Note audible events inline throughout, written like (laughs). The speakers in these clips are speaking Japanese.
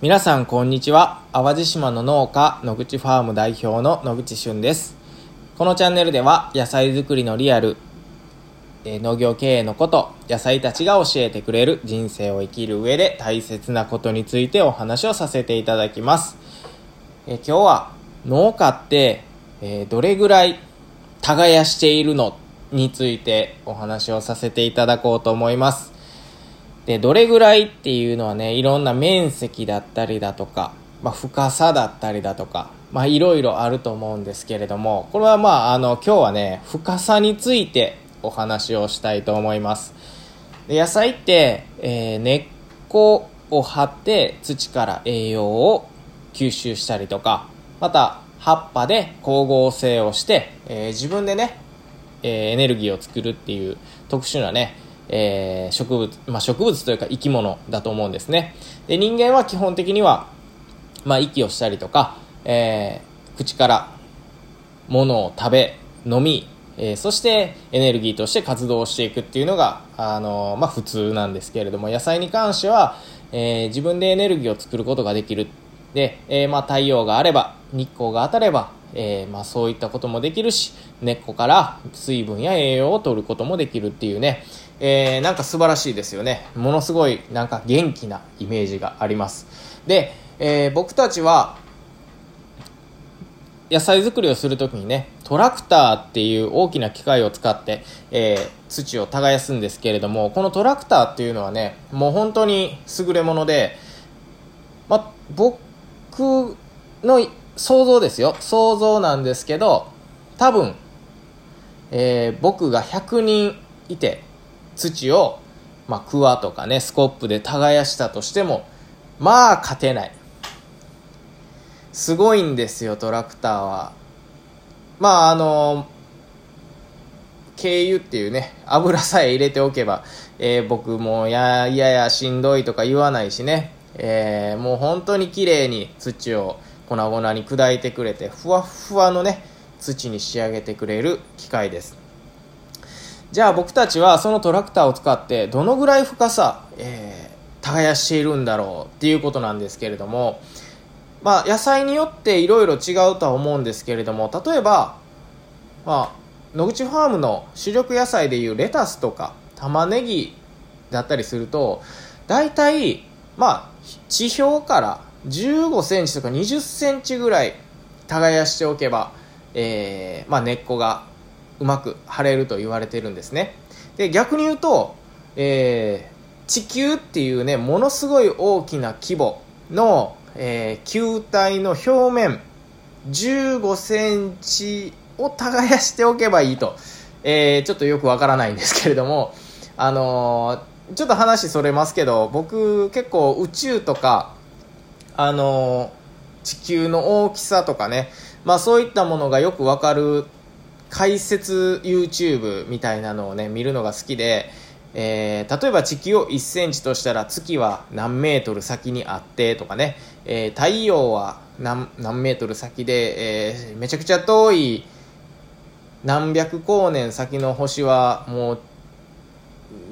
皆さんこんにちは。淡路島の農家野口ファーム代表の野口俊です。このチャンネルでは野菜作りのリアルえ農業経営のこと野菜たちが教えてくれる人生を生きる上で大切なことについてお話をさせていただきます。え今日は農家って、えどれぐらい耕しているの？についてお話をさせていただこうと思います。でどれぐらいっていうのはねいろんな面積だったりだとか、まあ、深さだったりだとかまあいろいろあると思うんですけれどもこれはまああの今日はね深さについてお話をしたいと思います。で野菜って、えー根っこを張って土から栄養を吸収したりとかまた葉っぱで光合成をして、えー自分でね、えーエネルギーを作るっていう特殊なね、えー植物、まあ、植物というか生き物だと思うんですね。で人間は基本的には、まあ、息をしたりとか、えー口から物を食べ飲み、えーそしてエネルギーとして活動していくっていうのが、あのまあ、普通なんですけれども野菜に関しては、え自分でエネルギーを作ることができる。で、えまあ、太陽があれば日光が当たれば、えーまあ、そういったこともできるし根っこから水分や栄養を取ることもできるっていうね、えーなんか素晴らしいですよね。ものすごいなんか元気なイメージがあります。で、えー僕たちは野菜作りをするときにねトラクターっていう大きな機械を使って、えー土を耕すんですけれどもこのトラクターっていうのはねもう本当に優れもので、ま、僕の想像ですよ。想像なんですけど多分、えー僕が100人いて土を、まあ、クワとかねスコップで耕したとしてもまあ勝てない。すごいんですよトラクターは。まああの軽油っていうね油さえ入れておけば、えー僕もやいややしんどいとか言わないしね、えーもう本当に綺麗に土を粉々に砕いてくれてふわっふわのね土に仕上げてくれる機械です。じゃあ僕たちはそのトラクターを使ってどのぐらい深さ、えー耕しているんだろうっていうことなんですけれどもまあ野菜によっていろいろ違うとは思うんですけれども例えばまあ野口ファームの主力野菜でいうレタスとか玉ねぎだったりすると大体まあ地表から15センチとか20センチぐらい耕しておけば、えーまあ、根っこがうまく張れると言われてるんですね。で逆に言うと、えー地球っていうねものすごい大きな規模の、えー球体の表面15センチを耕しておけばいいと、えーちょっとよくわからないんですけれどもあのーちょっと話それますけど僕結構宇宙とかあの地球の大きさとかね、まあ、そういったものがよくわかる解説 YouTube みたいなのをね見るのが好きで、えー例えば地球を1センチとしたら月は何メートル先にあってとかね、えー太陽は何何メートル先で、えーめちゃくちゃ遠い何百光年先の星はもう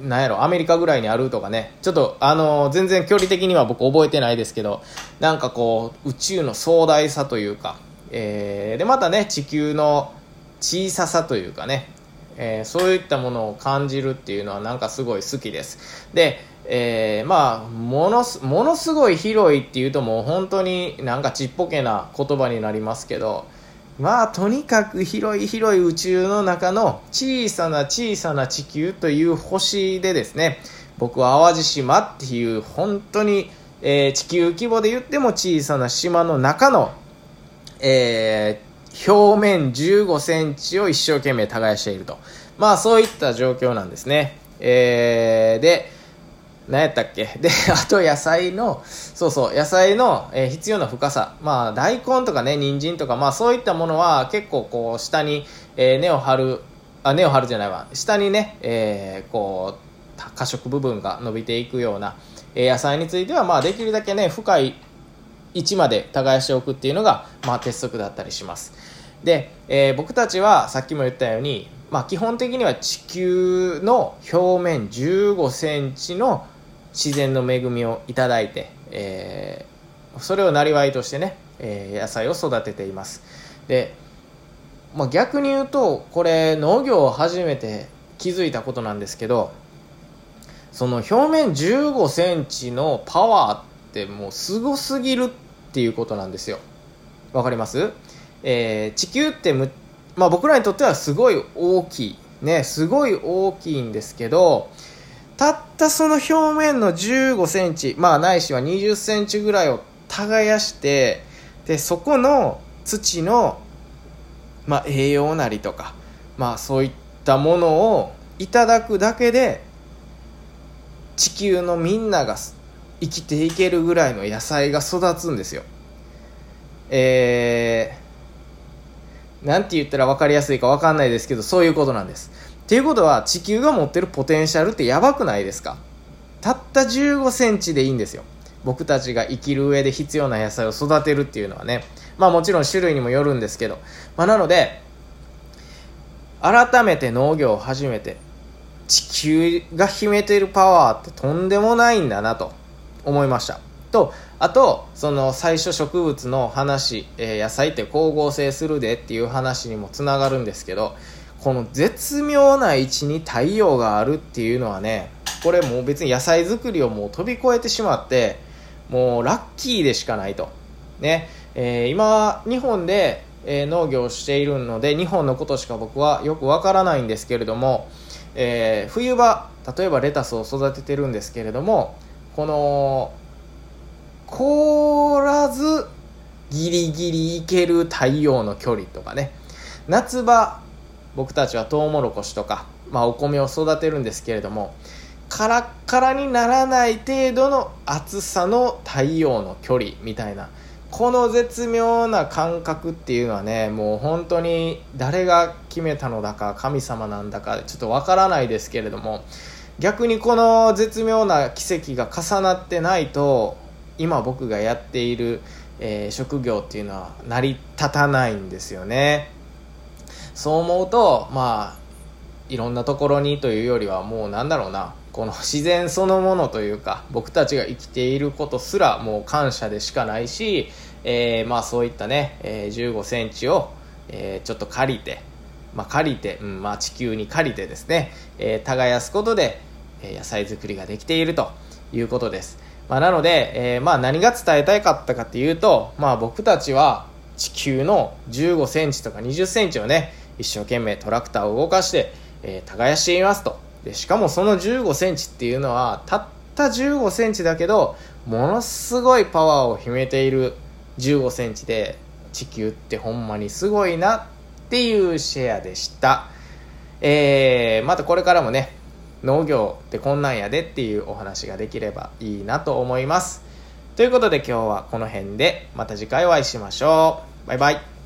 なんやろアメリカぐらいにあるとかね。ちょっとあの全然距離的には僕覚えてないですけどなんかこう宇宙の壮大さというか、えーでまたね地球の小ささというかね、えーそういったものを感じるっていうのはなんかすごい好きです。で、えーまあものすものすごい広いっていうともう本当になんかちっぽけな言葉になりますけどまあとにかく広い広い宇宙の中の小さな小さな地球という星でですね僕は淡路島っていう本当に、えー地球規模で言っても小さな島の中の、えー表面15センチを一生懸命耕していると。まあそういった状況なんですね、えーで何やったっけ？(laughs) であと野菜のそうそう野菜の、えー必要な深さ。まあ大根とかね人参とかまあそういったものは結構こう下に、えー根を張るあ根を張るじゃないわ。下にね、えーこう多色部分が伸びていくような、え野菜についてはまあできるだけね深い位置まで耕しておくっていうのが、まあ、鉄則だったりします。で、えー僕たちはさっきも言ったように、まあ、基本的には地球の表面15センチの自然の恵みをいただいて、えーそれをなりわいとしてね、えー、野菜を育てています。で、まあ、逆に言うとこれ農業を始めて気づいたことなんですけどその表面1 5センチのパワーってもうすごすぎるっっていうことなんですよ。わかります、えー、地球ってむ、まあ、僕らにとってはすごい大きいねすごい大きいんですけどたったその表面の1 5センチまあないしは2 0センチぐらいを耕してでそこの土の、まあ、栄養なりとか、まあ、そういったものをいただくだけで地球のみんなが生きていけるぐらいの野菜が育つんですよ。えー、なんて言ったら分かりやすいか分かんないですけどそういうことなんです。っていうことは地球が持ってるポテンシャルってやばくないですか？たった1 5センチでいいんですよ。僕たちが生きる上で必要な野菜を育てるっていうのはね。まあもちろん種類にもよるんですけど。まあなので、改めて農業を始めて、地球が秘めているパワーってとんでもないんだなと思いました。と、あと、その最初植物の話、えー、野菜って光合成するでっていう話にもつながるんですけど、この絶妙な位置に太陽があるっていうのはね、これもう別に野菜作りをもう飛び越えてしまって、もうラッキーでしかないと。ね、えー、今、日本で、えー、農業をしているので、日本のことしか僕はよくわからないんですけれども、えー、冬場、例えばレタスを育ててるんですけれども、この、凍らずギリギリいける太陽の距離とかね、夏場、僕たちはトウモロコシとか、まあ、お米を育てるんですけれども、カラッカラにならない程度の暑さの太陽の距離みたいなこの絶妙な感覚っていうのはねもう本当に誰が決めたのだか神様なんだかちょっとわからないですけれども逆にこの絶妙な奇跡が重なってないと今僕がやっている、えー、職業っていうのは成り立たないんですよね。そう思うとまあいろんなところにというよりはもうなんだろうな。この (laughs) 自然そのものというか僕たちが生きていることすらもう感謝でしかないし、えー、まあそういったね、えー、15センチを、えー、ちょっと借りて、まあ、借りて、うんまあ、地球に借りてですね、えー、耕すことで、野菜作りができているということです。まあ、なので、えまあ何が伝えたいかったかっていうと、まあ僕たちは地球の15センチとか20センチをね、一生懸命トラクターを動かして、え耕していますと。でしかもその1 5センチっていうのはたった1 5センチだけどものすごいパワーを秘めている1 5センチで地球ってほんまにすごいなっていうシェアでしたえー、またこれからもね農業ってこんなんやでっていうお話ができればいいなと思います。ということで今日はこの辺でまた次回お会いしましょう。バイバイ。